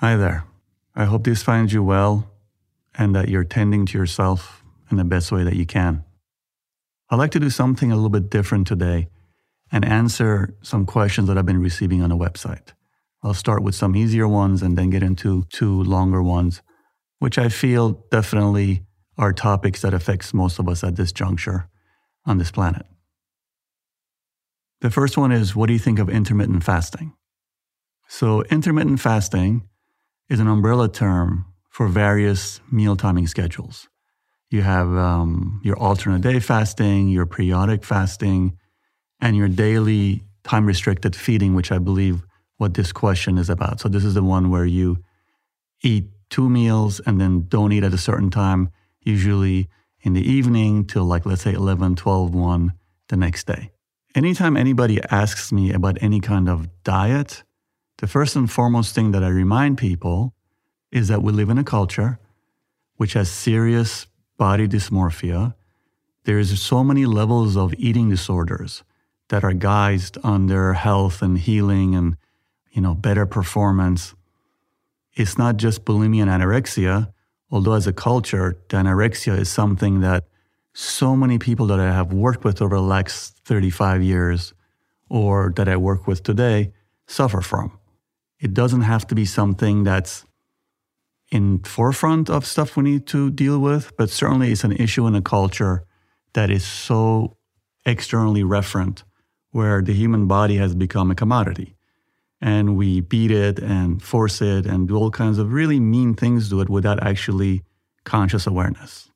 Hi there. I hope this finds you well and that you're tending to yourself in the best way that you can. I'd like to do something a little bit different today and answer some questions that I've been receiving on the website. I'll start with some easier ones and then get into two longer ones, which I feel definitely are topics that affects most of us at this juncture on this planet. The first one is what do you think of intermittent fasting? So, intermittent fasting is an umbrella term for various meal timing schedules. You have um, your alternate day fasting, your periodic fasting, and your daily time restricted feeding, which I believe what this question is about. So, this is the one where you eat two meals and then don't eat at a certain time, usually in the evening till like, let's say 11, 12, 1 the next day. Anytime anybody asks me about any kind of diet, the first and foremost thing that I remind people is that we live in a culture which has serious body dysmorphia. There's so many levels of eating disorders that are guised under health and healing and you know better performance. It's not just bulimia and anorexia, although as a culture, anorexia is something that so many people that I have worked with over the last 35 years or that I work with today suffer from. It doesn't have to be something that's in forefront of stuff we need to deal with, but certainly it's an issue in a culture that is so externally referent, where the human body has become a commodity. And we beat it and force it and do all kinds of really mean things to it without actually conscious awareness.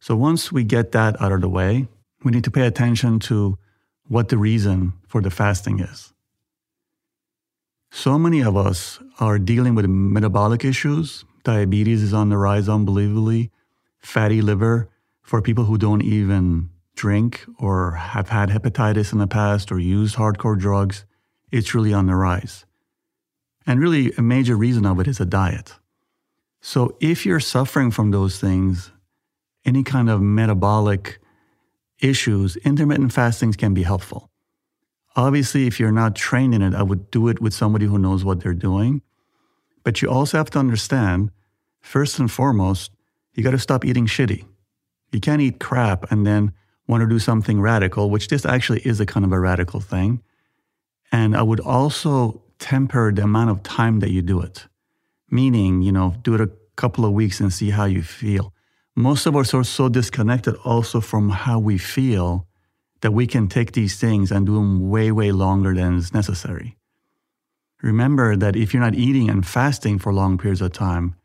So once we get that out of the way, we need to pay attention to what the reason for the fasting is. So many of us are dealing with metabolic issues. Diabetes is on the rise unbelievably. Fatty liver for people who don't even drink or have had hepatitis in the past or used hardcore drugs. It's really on the rise. And really, a major reason of it is a diet. So, if you're suffering from those things, any kind of metabolic issues, intermittent fastings can be helpful. Obviously, if you're not trained in it, I would do it with somebody who knows what they're doing. But you also have to understand, first and foremost, you got to stop eating shitty. You can't eat crap and then want to do something radical, which this actually is a kind of a radical thing. And I would also temper the amount of time that you do it, meaning, you know, do it a couple of weeks and see how you feel. Most of us are so disconnected also from how we feel that we can take these things and do them way, way longer than is necessary. Remember that if you're not eating and fasting for long periods of time,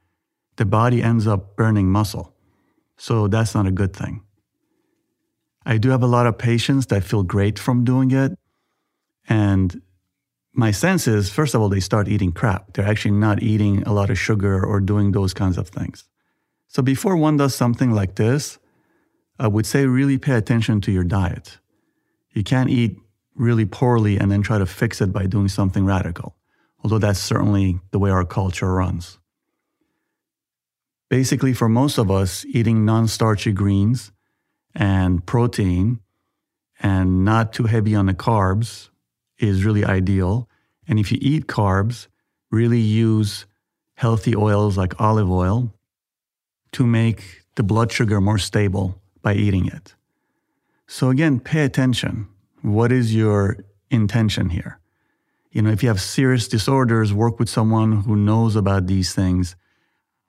the body ends up burning muscle. So that's not a good thing. I do have a lot of patients that feel great from doing it. And my sense is, first of all, they start eating crap. They're actually not eating a lot of sugar or doing those kinds of things. So before one does something like this, I would say really pay attention to your diet. You can't eat really poorly and then try to fix it by doing something radical, although that's certainly the way our culture runs. Basically, for most of us, eating non starchy greens and protein and not too heavy on the carbs is really ideal. And if you eat carbs, really use healthy oils like olive oil to make the blood sugar more stable by eating it. So again, pay attention. What is your intention here? You know, if you have serious disorders, work with someone who knows about these things.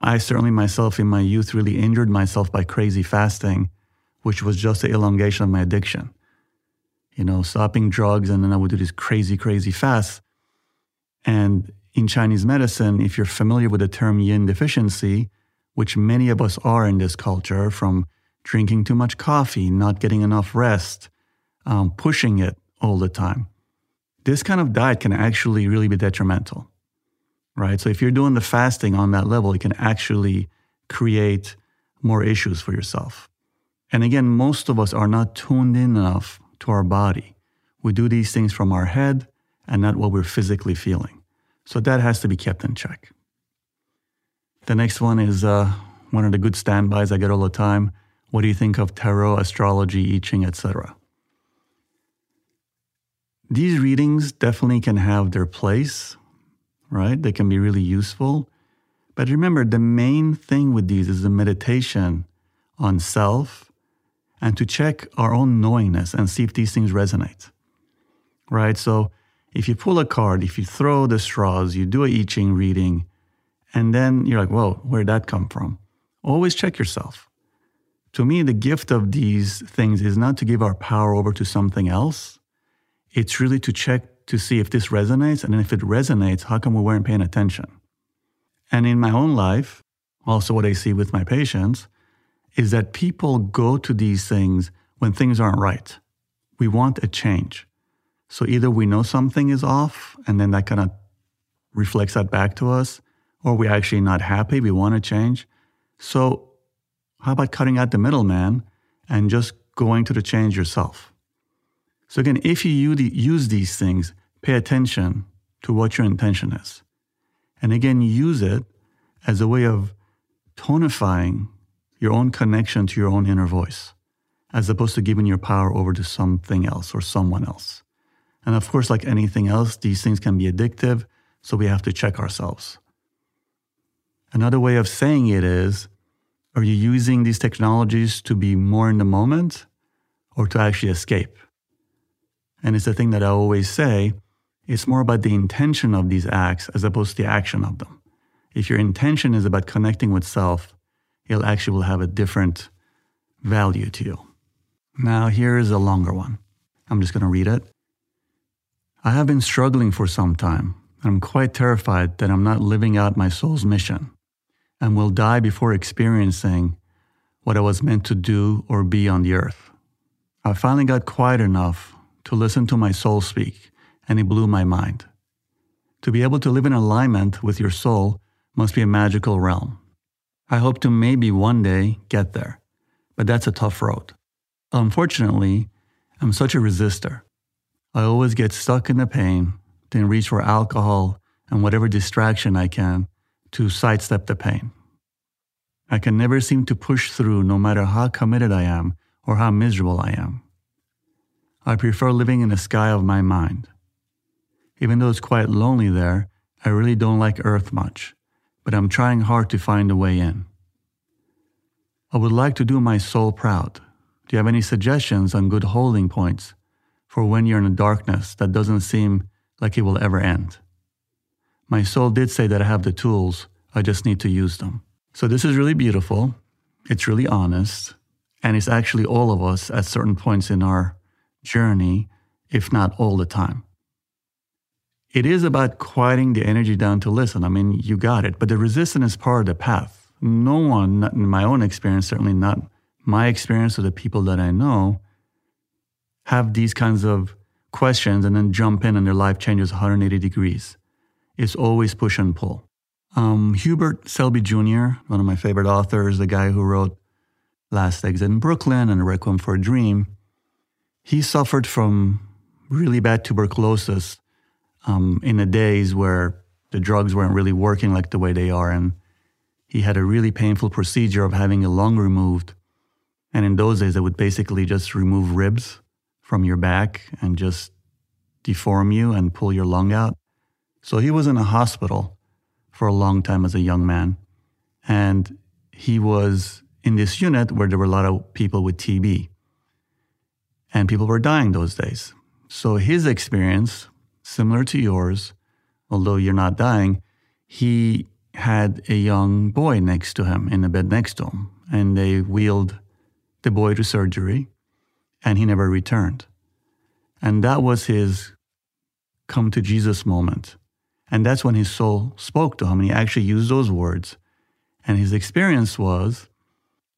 I certainly myself in my youth really injured myself by crazy fasting, which was just the elongation of my addiction. You know, stopping drugs and then I would do these crazy, crazy fasts. And in Chinese medicine, if you're familiar with the term yin deficiency, which many of us are in this culture from drinking too much coffee, not getting enough rest, um, pushing it all the time. This kind of diet can actually really be detrimental, right? So if you're doing the fasting on that level, it can actually create more issues for yourself. And again, most of us are not tuned in enough to our body. We do these things from our head and not what we're physically feeling. So that has to be kept in check. The next one is uh, one of the good standbys I get all the time. What do you think of tarot, astrology, I Ching, etc.? These readings definitely can have their place, right? They can be really useful. But remember, the main thing with these is the meditation on self and to check our own knowingness and see if these things resonate, right? So if you pull a card, if you throw the straws, you do a I Ching reading, and then you're like, whoa, where'd that come from? Always check yourself. To me, the gift of these things is not to give our power over to something else. It's really to check to see if this resonates. And if it resonates, how come we weren't paying attention? And in my own life, also what I see with my patients, is that people go to these things when things aren't right. We want a change. So either we know something is off, and then that kind of reflects that back to us, or we're actually not happy, we want to change. So, how about cutting out the middleman and just going to the change yourself? So, again, if you use these things, pay attention to what your intention is. And again, use it as a way of tonifying your own connection to your own inner voice, as opposed to giving your power over to something else or someone else. And of course, like anything else, these things can be addictive, so we have to check ourselves. Another way of saying it is are you using these technologies to be more in the moment or to actually escape? And it's the thing that I always say it's more about the intention of these acts as opposed to the action of them. If your intention is about connecting with self, it actually will have a different value to you. Now, here is a longer one. I'm just going to read it. I have been struggling for some time. I'm quite terrified that I'm not living out my soul's mission and will die before experiencing what I was meant to do or be on the earth. I finally got quiet enough to listen to my soul speak, and it blew my mind. To be able to live in alignment with your soul must be a magical realm. I hope to maybe one day get there, but that's a tough road. Unfortunately, I'm such a resistor. I always get stuck in the pain, then reach for alcohol and whatever distraction I can to sidestep the pain. I can never seem to push through no matter how committed I am or how miserable I am. I prefer living in the sky of my mind. Even though it's quite lonely there, I really don't like Earth much, but I'm trying hard to find a way in. I would like to do my soul proud. Do you have any suggestions on good holding points for when you're in a darkness that doesn't seem like it will ever end? My soul did say that I have the tools, I just need to use them. So, this is really beautiful. It's really honest. And it's actually all of us at certain points in our journey, if not all the time. It is about quieting the energy down to listen. I mean, you got it. But the resistance is part of the path. No one, in my own experience, certainly not my experience or the people that I know, have these kinds of questions and then jump in and their life changes 180 degrees. It's always push and pull. Um, Hubert Selby Jr., one of my favorite authors, the guy who wrote Last Exit in Brooklyn and Requiem for a Dream, he suffered from really bad tuberculosis um, in the days where the drugs weren't really working like the way they are. And he had a really painful procedure of having a lung removed. And in those days, they would basically just remove ribs from your back and just deform you and pull your lung out. So he was in a hospital for a long time as a young man. And he was in this unit where there were a lot of people with TB and people were dying those days. So his experience, similar to yours, although you're not dying, he had a young boy next to him in the bed next to him, and they wheeled the boy to surgery, and he never returned. And that was his come to Jesus moment. And that's when his soul spoke to him, and he actually used those words. And his experience was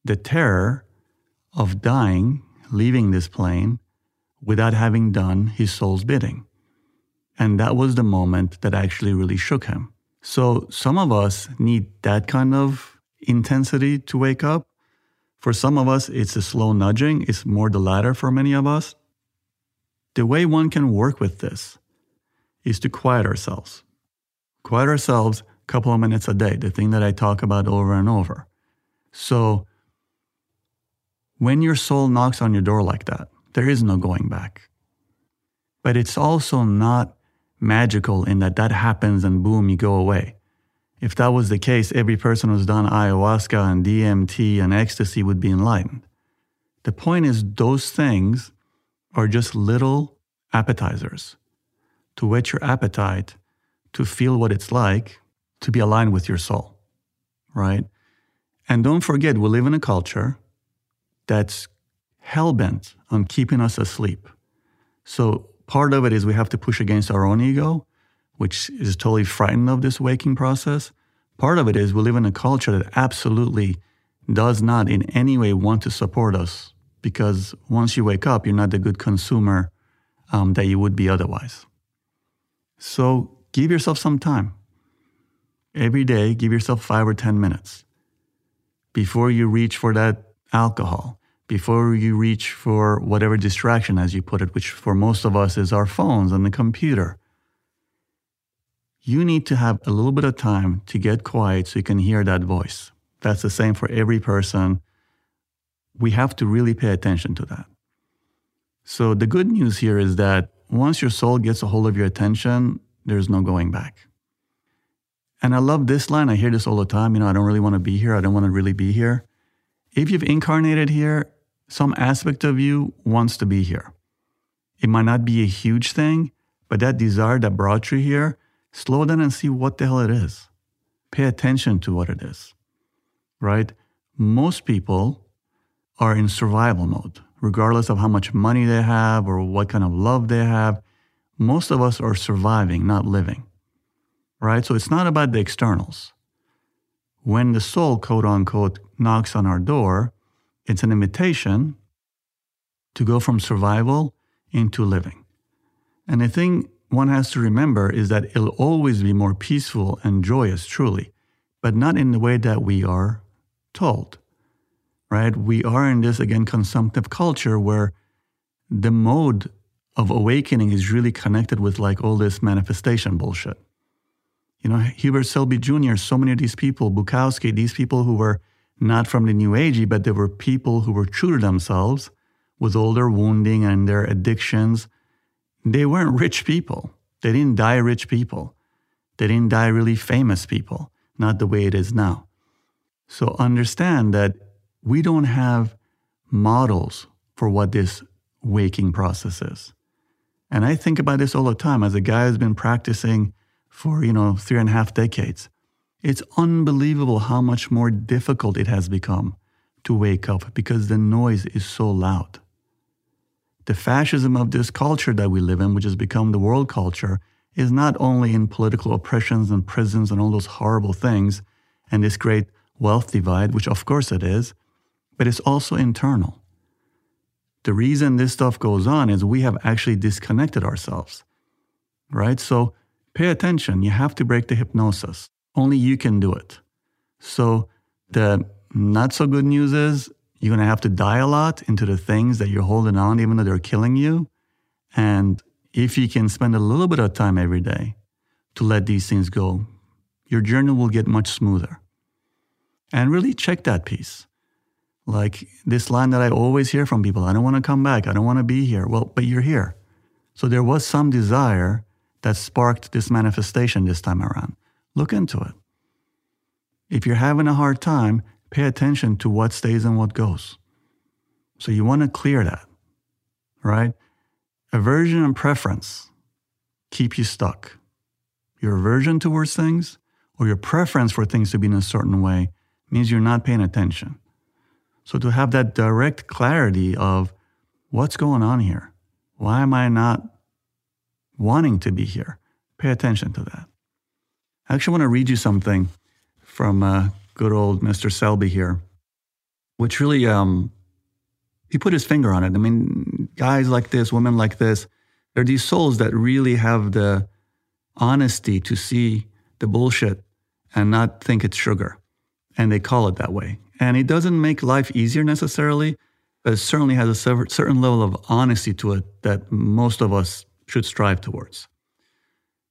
the terror of dying leaving this plane without having done his soul's bidding. And that was the moment that actually really shook him. So some of us need that kind of intensity to wake up. For some of us, it's a slow nudging, it's more the latter for many of us. The way one can work with this is to quiet ourselves. Quiet ourselves a couple of minutes a day, the thing that I talk about over and over. So when your soul knocks on your door like that, there is no going back. But it's also not magical in that that happens and boom, you go away. If that was the case, every person who's done ayahuasca and DMT and ecstasy would be enlightened. The point is, those things are just little appetizers to whet your appetite, to feel what it's like to be aligned with your soul, right? And don't forget, we live in a culture that's hell bent on keeping us asleep. So part of it is we have to push against our own ego, which is totally frightened of this waking process. Part of it is we live in a culture that absolutely does not in any way want to support us because once you wake up, you're not the good consumer um, that you would be otherwise. So give yourself some time. Every day, give yourself five or 10 minutes before you reach for that alcohol, before you reach for whatever distraction, as you put it, which for most of us is our phones and the computer. You need to have a little bit of time to get quiet so you can hear that voice. That's the same for every person. We have to really pay attention to that. So, the good news here is that once your soul gets a hold of your attention, there's no going back. And I love this line. I hear this all the time. You know, I don't really want to be here. I don't want to really be here. If you've incarnated here, some aspect of you wants to be here. It might not be a huge thing, but that desire that brought you here, slow down and see what the hell it is. Pay attention to what it is, right? Most people are in survival mode, regardless of how much money they have or what kind of love they have. Most of us are surviving, not living right? So it's not about the externals. When the soul, quote unquote, knocks on our door, it's an invitation to go from survival into living. And the thing one has to remember is that it'll always be more peaceful and joyous, truly, but not in the way that we are told, right? We are in this, again, consumptive culture where the mode of awakening is really connected with like all this manifestation bullshit. You know, Hubert Selby Jr., so many of these people, Bukowski, these people who were not from the New Agey, but they were people who were true to themselves with all their wounding and their addictions. They weren't rich people. They didn't die rich people. They didn't die really famous people, not the way it is now. So understand that we don't have models for what this waking process is. And I think about this all the time as a guy who's been practicing for, you know, three and a half decades. It's unbelievable how much more difficult it has become to wake up because the noise is so loud. The fascism of this culture that we live in, which has become the world culture, is not only in political oppressions and prisons and all those horrible things and this great wealth divide, which of course it is, but it's also internal. The reason this stuff goes on is we have actually disconnected ourselves, right? So pay attention. You have to break the hypnosis. Only you can do it. So the not so good news is you're going to have to die a lot into the things that you're holding on, even though they're killing you. And if you can spend a little bit of time every day to let these things go, your journey will get much smoother. And really check that piece. Like this line that I always hear from people I don't want to come back. I don't want to be here. Well, but you're here. So there was some desire that sparked this manifestation this time around. Look into it. If you're having a hard time, pay attention to what stays and what goes. So you want to clear that, right? Aversion and preference keep you stuck. Your aversion towards things or your preference for things to be in a certain way means you're not paying attention. So to have that direct clarity of what's going on here? Why am I not wanting to be here. Pay attention to that. I actually want to read you something from uh, good old Mr. Selby here, which really, um, he put his finger on it. I mean, guys like this, women like this, they're these souls that really have the honesty to see the bullshit and not think it's sugar. And they call it that way. And it doesn't make life easier necessarily, but it certainly has a certain level of honesty to it that most of us should strive towards.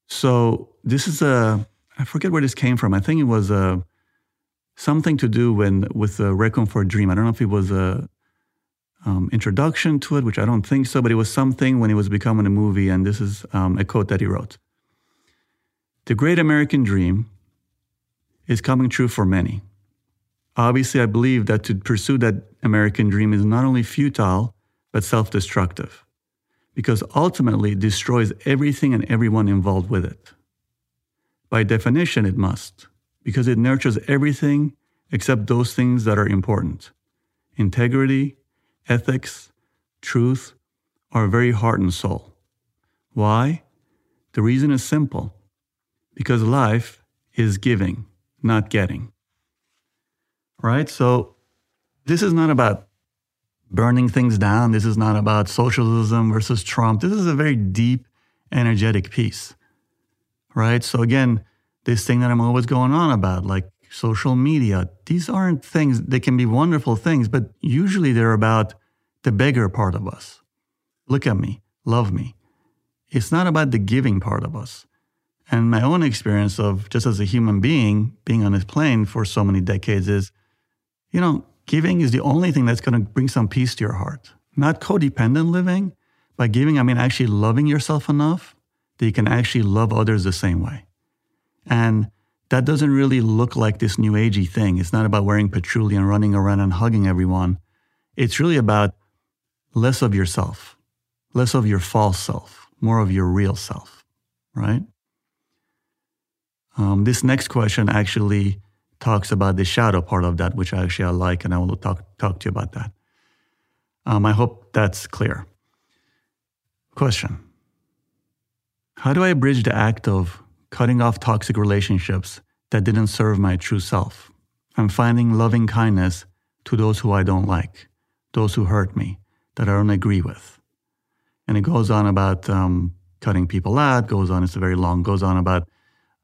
So this is a I forget where this came from. I think it was a uh, something to do when with the Requiem for a Dream. I don't know if it was a um, introduction to it, which I don't think so, but it was something when it was becoming a movie. And this is um, a quote that he wrote. The great American dream is coming true for many. Obviously, I believe that to pursue that American dream is not only futile, but self destructive, because ultimately it destroys everything and everyone involved with it. By definition, it must, because it nurtures everything except those things that are important integrity, ethics, truth, our very heart and soul. Why? The reason is simple because life is giving, not getting. Right? So, this is not about burning things down. This is not about socialism versus Trump. This is a very deep, energetic piece. Right? So, again, this thing that I'm always going on about, like social media, these aren't things, they can be wonderful things, but usually they're about the beggar part of us. Look at me, love me. It's not about the giving part of us. And my own experience of just as a human being being on this plane for so many decades is, you know, giving is the only thing that's going to bring some peace to your heart. Not codependent living, by giving, I mean actually loving yourself enough that you can actually love others the same way. And that doesn't really look like this new agey thing. It's not about wearing patchouli and running around and hugging everyone. It's really about less of yourself, less of your false self, more of your real self, right? Um, this next question actually talks about the shadow part of that, which I actually I like, and I will talk, talk to you about that. Um, I hope that's clear. Question How do I bridge the act of cutting off toxic relationships that didn't serve my true self? I'm finding loving kindness to those who I don't like, those who hurt me, that I don't agree with. And it goes on about um, cutting people out, goes on, it's a very long, goes on about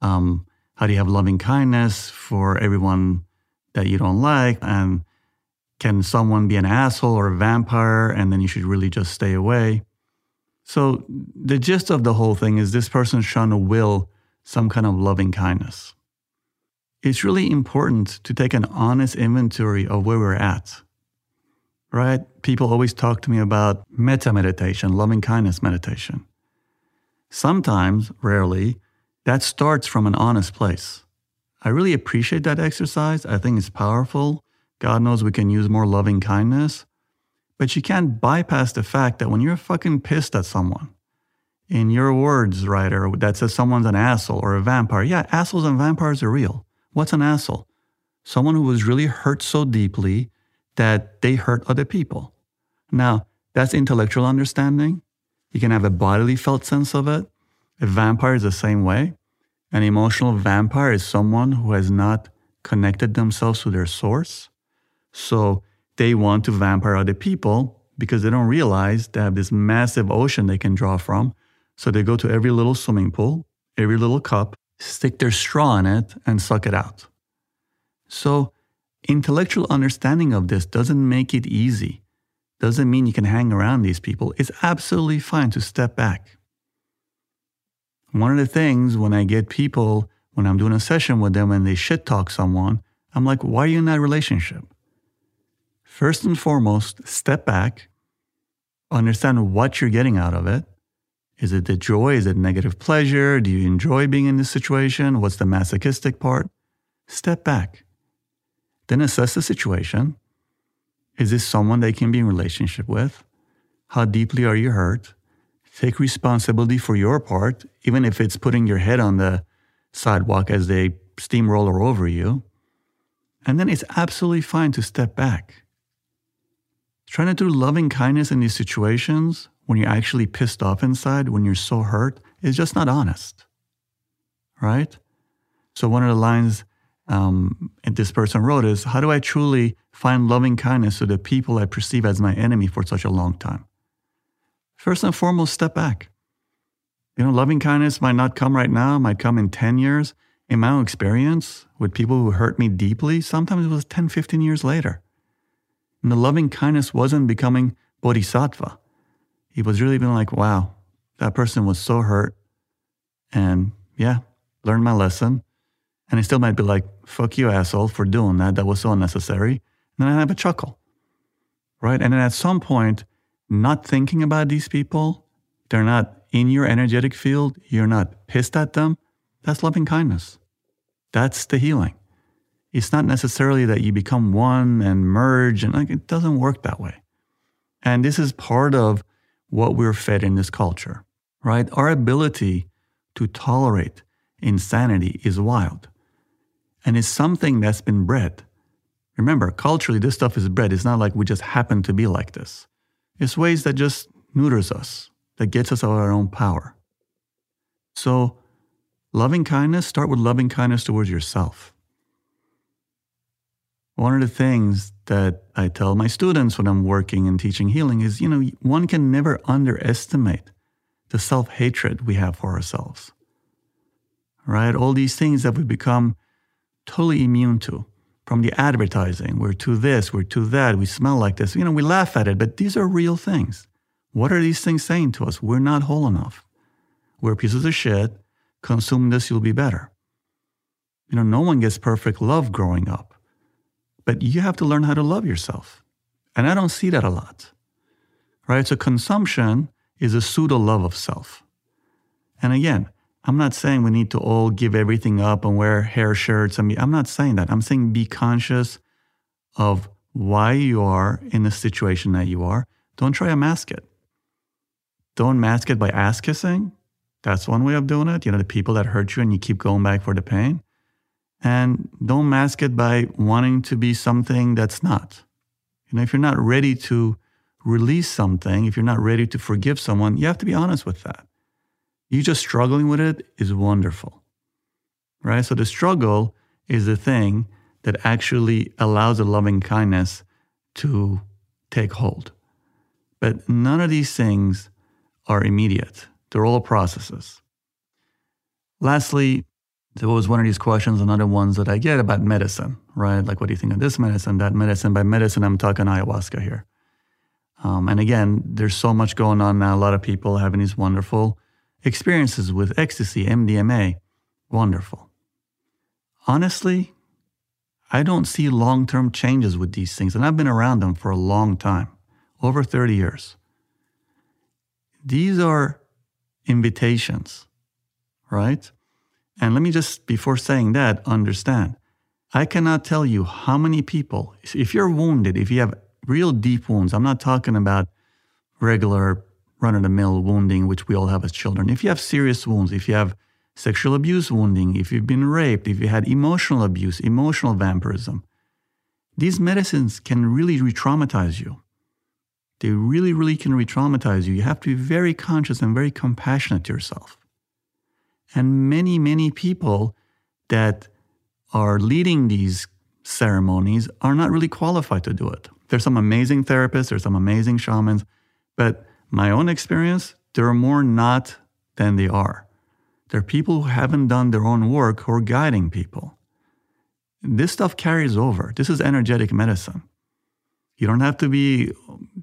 um, how do you have loving kindness for everyone that you don't like? And can someone be an asshole or a vampire and then you should really just stay away? So, the gist of the whole thing is this person's trying will some kind of loving kindness. It's really important to take an honest inventory of where we're at. Right? People always talk to me about metta meditation, loving kindness meditation. Sometimes, rarely, that starts from an honest place. I really appreciate that exercise. I think it's powerful. God knows we can use more loving kindness. But you can't bypass the fact that when you're fucking pissed at someone, in your words, writer, that says someone's an asshole or a vampire. Yeah, assholes and vampires are real. What's an asshole? Someone who was really hurt so deeply that they hurt other people. Now, that's intellectual understanding. You can have a bodily felt sense of it. A vampire is the same way. An emotional vampire is someone who has not connected themselves to their source. So they want to vampire other people because they don't realize they have this massive ocean they can draw from. So they go to every little swimming pool, every little cup, stick their straw in it, and suck it out. So intellectual understanding of this doesn't make it easy. Doesn't mean you can hang around these people. It's absolutely fine to step back. One of the things when I get people, when I'm doing a session with them and they shit talk someone, I'm like, why are you in that relationship? First and foremost, step back, understand what you're getting out of it. Is it the joy? Is it negative pleasure? Do you enjoy being in this situation? What's the masochistic part? Step back. Then assess the situation. Is this someone they can be in relationship with? How deeply are you hurt? Take responsibility for your part, even if it's putting your head on the sidewalk as they steamroller over you. And then it's absolutely fine to step back. Trying to do loving kindness in these situations when you're actually pissed off inside, when you're so hurt, is just not honest. Right? So, one of the lines um, this person wrote is How do I truly find loving kindness to the people I perceive as my enemy for such a long time? First and foremost, step back. You know, loving kindness might not come right now, might come in 10 years. In my own experience with people who hurt me deeply, sometimes it was 10, 15 years later. And the loving kindness wasn't becoming bodhisattva. It was really being like, wow, that person was so hurt. And yeah, learned my lesson. And I still might be like, fuck you, asshole, for doing that. That was so unnecessary. And then I have a chuckle. Right. And then at some point, not thinking about these people, they're not in your energetic field, you're not pissed at them, That's loving kindness. That's the healing. It's not necessarily that you become one and merge, and like it doesn't work that way. And this is part of what we're fed in this culture, right? Our ability to tolerate insanity is wild. And it's something that's been bred. Remember, culturally, this stuff is bred. It's not like we just happen to be like this. It's ways that just neuters us, that gets us out of our own power. So, loving kindness, start with loving kindness towards yourself. One of the things that I tell my students when I'm working and teaching healing is, you know, one can never underestimate the self hatred we have for ourselves. Right? All these things that we become totally immune to from the advertising. We're to this, we're to that, we smell like this. You know, we laugh at it, but these are real things. What are these things saying to us? We're not whole enough. We're pieces of shit. Consume this, you'll be better. You know, no one gets perfect love growing up. But you have to learn how to love yourself. And I don't see that a lot. Right? So consumption is a pseudo love of self. And again, I'm not saying we need to all give everything up and wear hair shirts. I mean, I'm not saying that. I'm saying be conscious of why you are in the situation that you are. Don't try to mask it. Don't mask it by ass kissing. That's one way of doing it. You know, the people that hurt you and you keep going back for the pain. And don't mask it by wanting to be something that's not. You know, if you're not ready to release something, if you're not ready to forgive someone, you have to be honest with that. You just struggling with it is wonderful, right? So the struggle is the thing that actually allows the loving kindness to take hold. But none of these things are immediate, they're all processes. Lastly, there was one of these questions, another ones that I get about medicine, right? Like, what do you think of this medicine, that medicine? By medicine, I'm talking ayahuasca here. Um, and again, there's so much going on now. A lot of people having these wonderful experiences with ecstasy, MDMA. Wonderful. Honestly, I don't see long term changes with these things, and I've been around them for a long time over 30 years. These are invitations, right? And let me just, before saying that, understand I cannot tell you how many people, if you're wounded, if you have real deep wounds, I'm not talking about regular run of the mill wounding, which we all have as children. If you have serious wounds, if you have sexual abuse wounding, if you've been raped, if you had emotional abuse, emotional vampirism, these medicines can really re traumatize you. They really, really can re traumatize you. You have to be very conscious and very compassionate to yourself. And many, many people that are leading these ceremonies are not really qualified to do it. There's some amazing therapists, there's some amazing shamans, but my own experience, there are more not than they are. There are people who haven't done their own work who are guiding people. This stuff carries over. This is energetic medicine. You don't have to be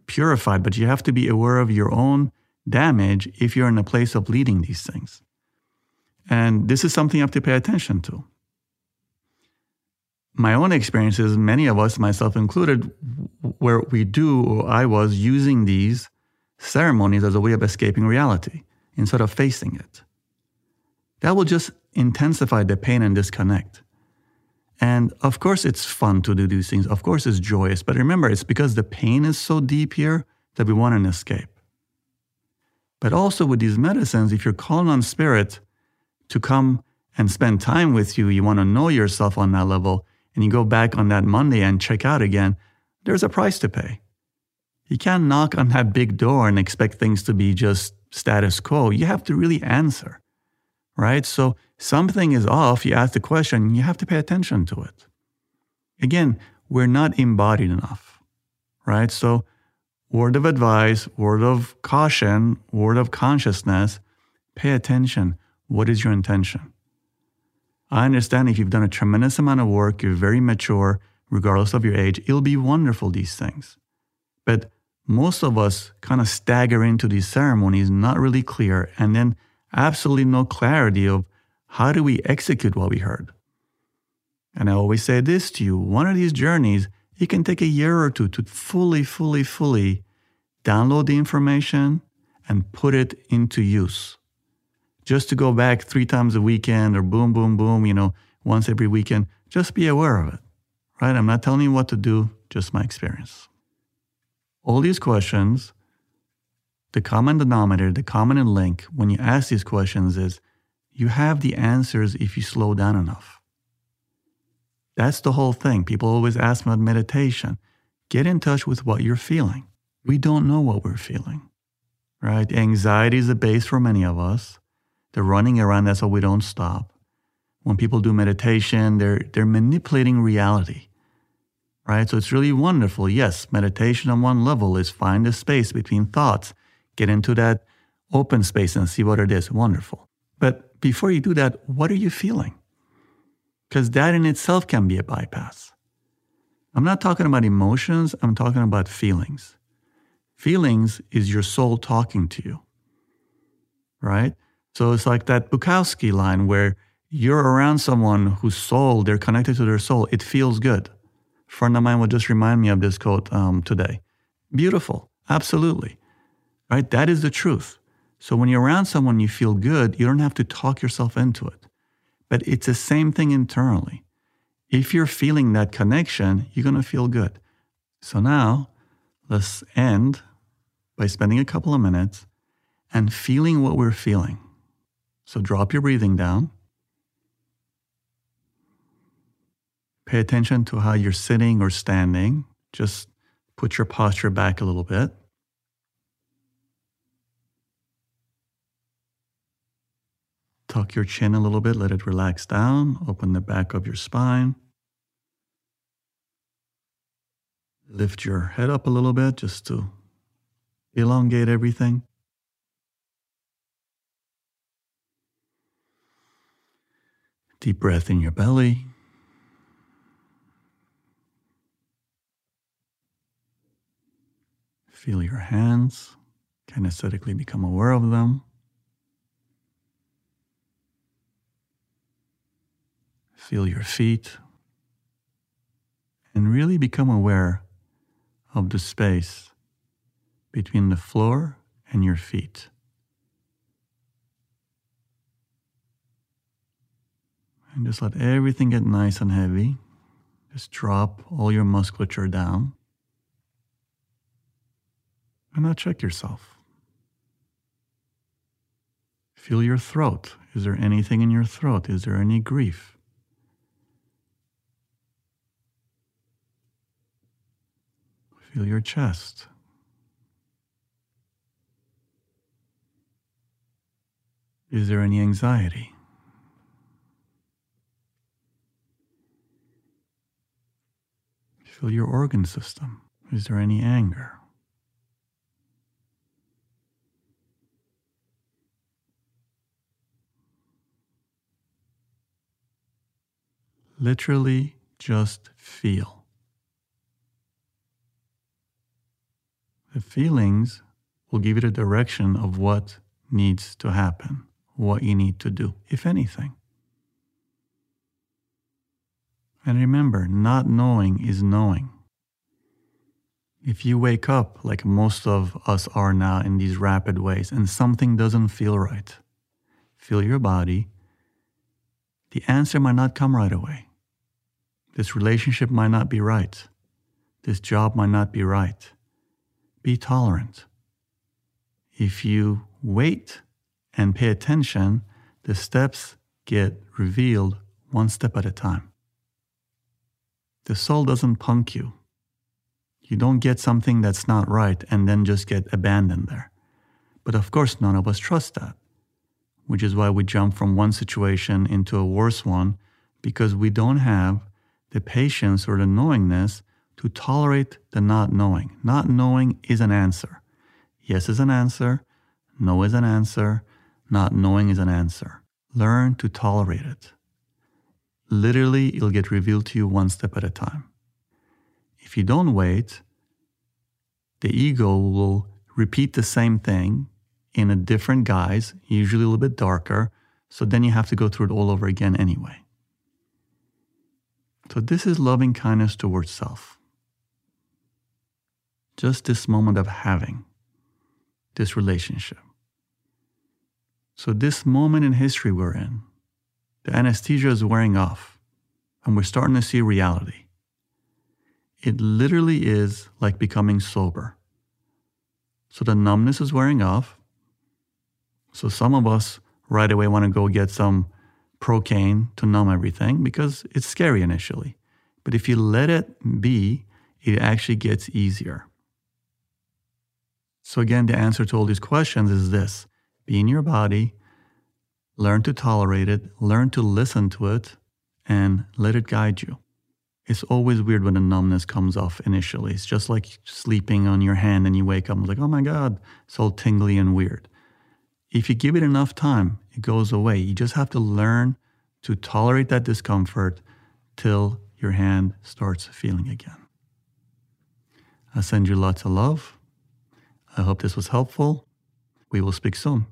purified, but you have to be aware of your own damage if you're in a place of leading these things. And this is something you have to pay attention to. My own experiences, many of us, myself included, where we do, or I was using these ceremonies as a way of escaping reality instead of facing it. That will just intensify the pain and disconnect. And of course, it's fun to do these things. Of course, it's joyous. But remember, it's because the pain is so deep here that we want an escape. But also with these medicines, if you're calling on spirit to come and spend time with you, you want to know yourself on that level, and you go back on that Monday and check out again, there's a price to pay. You can't knock on that big door and expect things to be just status quo. You have to really answer, right? So something is off. You ask the question, you have to pay attention to it. Again, we're not embodied enough, right? So, word of advice, word of caution, word of consciousness, pay attention. What is your intention? I understand if you've done a tremendous amount of work, you're very mature, regardless of your age, it'll be wonderful, these things. But most of us kind of stagger into these ceremonies, not really clear, and then absolutely no clarity of how do we execute what we heard. And I always say this to you one of these journeys, it can take a year or two to fully, fully, fully download the information and put it into use just to go back three times a weekend or boom, boom, boom, you know, once every weekend. Just be aware of it, right? I'm not telling you what to do, just my experience. All these questions, the common denominator, the common link when you ask these questions is you have the answers if you slow down enough. That's the whole thing. People always ask me about meditation. Get in touch with what you're feeling. We don't know what we're feeling, right? Anxiety is the base for many of us. The running around, that's why we don't stop. When people do meditation, they're, they're manipulating reality, right? So it's really wonderful. Yes, meditation on one level is find the space between thoughts, get into that open space and see what it is. Wonderful. But before you do that, what are you feeling? Because that in itself can be a bypass. I'm not talking about emotions, I'm talking about feelings. Feelings is your soul talking to you, right? So it's like that Bukowski line where you're around someone whose soul, they're connected to their soul, it feels good. Friend of mine would just remind me of this quote um, today. Beautiful, absolutely, right? That is the truth. So when you're around someone you feel good, you don't have to talk yourself into it. But it's the same thing internally. If you're feeling that connection, you're going to feel good. So now let's end by spending a couple of minutes and feeling what we're feeling. So drop your breathing down. Pay attention to how you're sitting or standing. Just put your posture back a little bit. Tuck your chin a little bit, let it relax down. Open the back of your spine. Lift your head up a little bit just to elongate everything. Deep breath in your belly. Feel your hands, kinesthetically become aware of them. Feel your feet and really become aware of the space between the floor and your feet. And just let everything get nice and heavy. Just drop all your musculature down. And now check yourself. Feel your throat. Is there anything in your throat? Is there any grief? Feel your chest. Is there any anxiety? Feel your organ system. Is there any anger? Literally just feel. The feelings will give you the direction of what needs to happen, what you need to do, if anything. And remember, not knowing is knowing. If you wake up like most of us are now in these rapid ways and something doesn't feel right, feel your body. The answer might not come right away. This relationship might not be right. This job might not be right. Be tolerant. If you wait and pay attention, the steps get revealed one step at a time. The soul doesn't punk you. You don't get something that's not right and then just get abandoned there. But of course, none of us trust that, which is why we jump from one situation into a worse one because we don't have the patience or the knowingness to tolerate the not knowing. Not knowing is an answer. Yes is an answer. No is an answer. Not knowing is an answer. Learn to tolerate it. Literally, it'll get revealed to you one step at a time. If you don't wait, the ego will repeat the same thing in a different guise, usually a little bit darker. So then you have to go through it all over again anyway. So, this is loving kindness towards self just this moment of having this relationship. So, this moment in history we're in, the anesthesia is wearing off, and we're starting to see reality. It literally is like becoming sober. So, the numbness is wearing off. So, some of us right away want to go get some Procaine to numb everything because it's scary initially. But if you let it be, it actually gets easier. So, again, the answer to all these questions is this be in your body, learn to tolerate it, learn to listen to it, and let it guide you. It's always weird when the numbness comes off initially. It's just like sleeping on your hand and you wake up and like, oh my God, it's all tingly and weird. If you give it enough time, it goes away. You just have to learn to tolerate that discomfort till your hand starts feeling again. I send you lots of love. I hope this was helpful. We will speak soon.